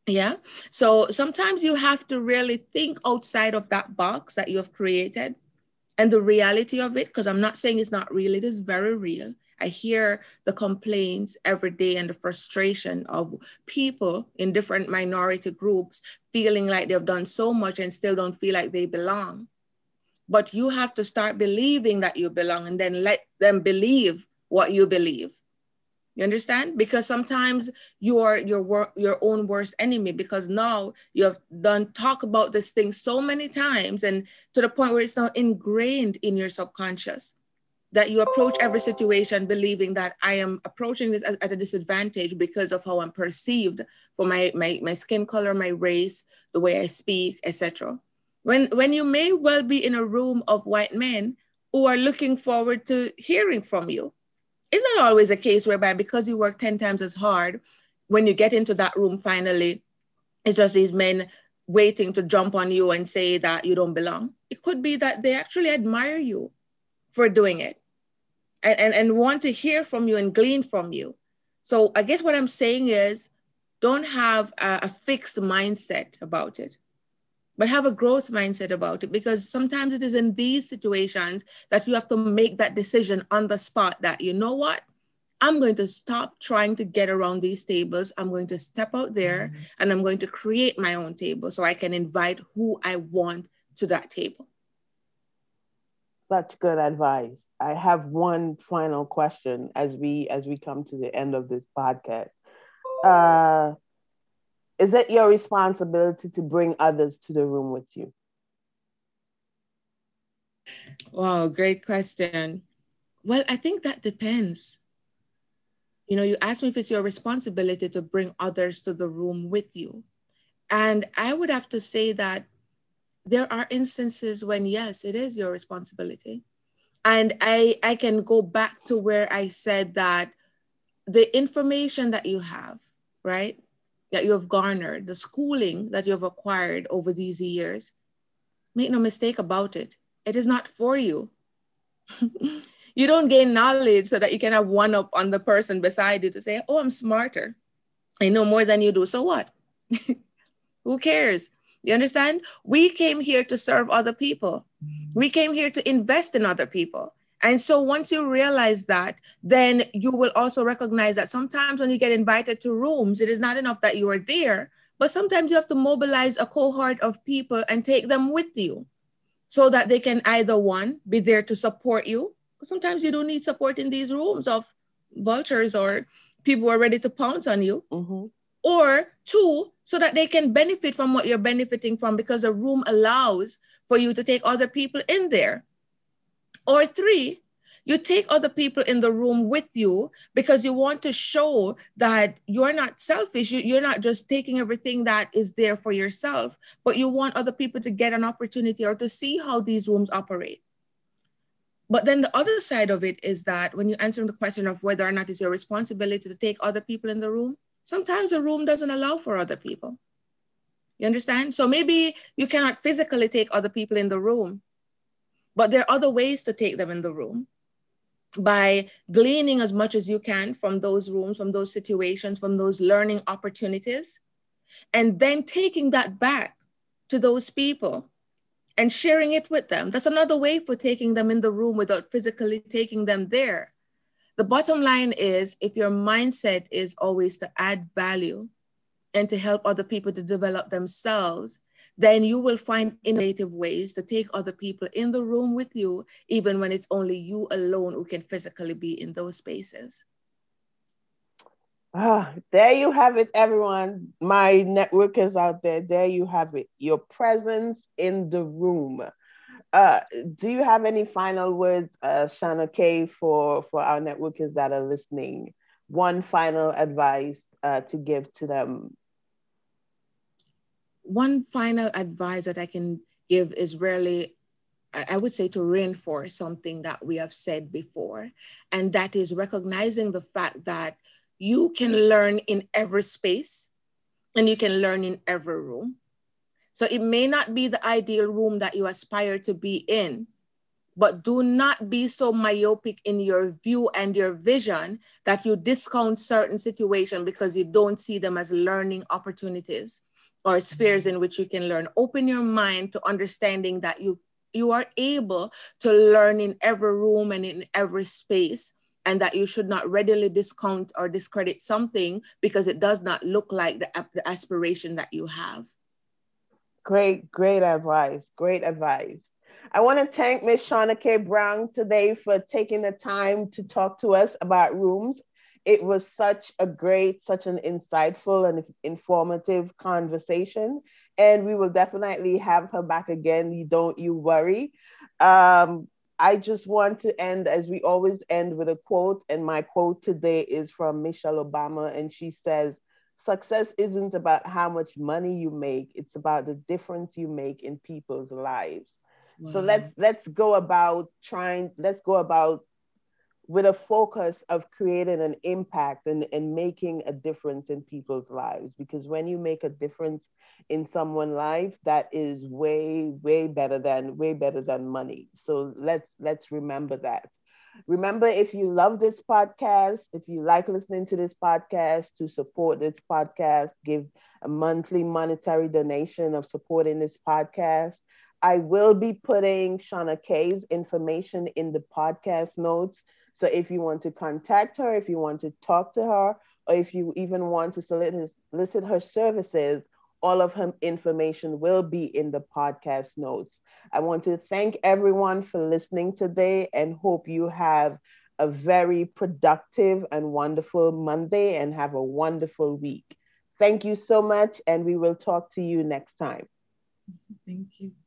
Yeah? So sometimes you have to really think outside of that box that you have created and the reality of it, because I'm not saying it's not real, it is very real. I hear the complaints every day and the frustration of people in different minority groups feeling like they've done so much and still don't feel like they belong. But you have to start believing that you belong and then let them believe what you believe. You understand? Because sometimes you are your wor- your own worst enemy because now you have done talk about this thing so many times and to the point where it's now ingrained in your subconscious that you approach every situation believing that I am approaching this at, at a disadvantage because of how I'm perceived for my, my, my skin color, my race, the way I speak, etc. When, when you may well be in a room of white men who are looking forward to hearing from you, it's not always a case whereby because you work 10 times as hard, when you get into that room finally, it's just these men waiting to jump on you and say that you don't belong. It could be that they actually admire you for doing it and, and, and want to hear from you and glean from you. So I guess what I'm saying is don't have a, a fixed mindset about it but have a growth mindset about it because sometimes it is in these situations that you have to make that decision on the spot that you know what? I'm going to stop trying to get around these tables. I'm going to step out there mm-hmm. and i'm going to create my own table so i can invite who i want to that table. Such good advice. I have one final question as we as we come to the end of this podcast. Uh is it your responsibility to bring others to the room with you? Wow, great question. Well, I think that depends. You know, you asked me if it's your responsibility to bring others to the room with you. And I would have to say that there are instances when, yes, it is your responsibility. And I, I can go back to where I said that the information that you have, right? That you have garnered, the schooling that you have acquired over these years, make no mistake about it, it is not for you. you don't gain knowledge so that you can have one up on the person beside you to say, Oh, I'm smarter. I know more than you do. So what? Who cares? You understand? We came here to serve other people. We came here to invest in other people. And so once you realize that, then you will also recognize that sometimes when you get invited to rooms, it is not enough that you are there, but sometimes you have to mobilize a cohort of people and take them with you so that they can either one, be there to support you. Sometimes you don't need support in these rooms of vultures or people who are ready to pounce on you. Mm-hmm. Or two, so that they can benefit from what you're benefiting from because a room allows for you to take other people in there or three, you take other people in the room with you because you want to show that you're not selfish. You're not just taking everything that is there for yourself, but you want other people to get an opportunity or to see how these rooms operate. But then the other side of it is that when you answer the question of whether or not it's your responsibility to take other people in the room, sometimes the room doesn't allow for other people. You understand? So maybe you cannot physically take other people in the room, but there are other ways to take them in the room. by gleaning as much as you can from those rooms, from those situations, from those learning opportunities, and then taking that back to those people and sharing it with them. That's another way for taking them in the room without physically taking them there. The bottom line is if your mindset is always to add value and to help other people to develop themselves, then you will find innovative ways to take other people in the room with you, even when it's only you alone who can physically be in those spaces. Ah, there you have it, everyone. My networkers out there, there you have it. Your presence in the room. Uh, do you have any final words, uh, Shauna-Kaye, for, for our networkers that are listening? One final advice uh, to give to them one final advice that I can give is really, I would say, to reinforce something that we have said before, and that is recognizing the fact that you can learn in every space and you can learn in every room. So it may not be the ideal room that you aspire to be in, but do not be so myopic in your view and your vision that you discount certain situations because you don't see them as learning opportunities or spheres mm-hmm. in which you can learn. Open your mind to understanding that you you are able to learn in every room and in every space and that you should not readily discount or discredit something because it does not look like the, the aspiration that you have. Great, great advice. Great advice. I want to thank Ms. Shauna-Kaye Brown today for taking the time to talk to us about rooms it was such a great, such an insightful and informative conversation. And we will definitely have her back again. You don't you worry. Um, I just want to end as we always end with a quote. And my quote today is from Michelle Obama. And she says, Success isn't about how much money you make, it's about the difference you make in people's lives. Wow. So let's let's go about trying, let's go about with a focus of creating an impact and, and making a difference in people's lives. Because when you make a difference in someone's life, that is way, way better than way better than money. So let's let's remember that. Remember, if you love this podcast, if you like listening to this podcast, to support this podcast, give a monthly monetary donation of supporting this podcast. I will be putting Shauna-Kaye's information in the podcast notes so if you want to contact her, if you want to talk to her, or if you even want to solicit her services, all of her information will be in the podcast notes. I want to thank everyone for listening today and hope you have a very productive and wonderful Monday and have a wonderful week. Thank you so much, and we will talk to you next time. Thank you.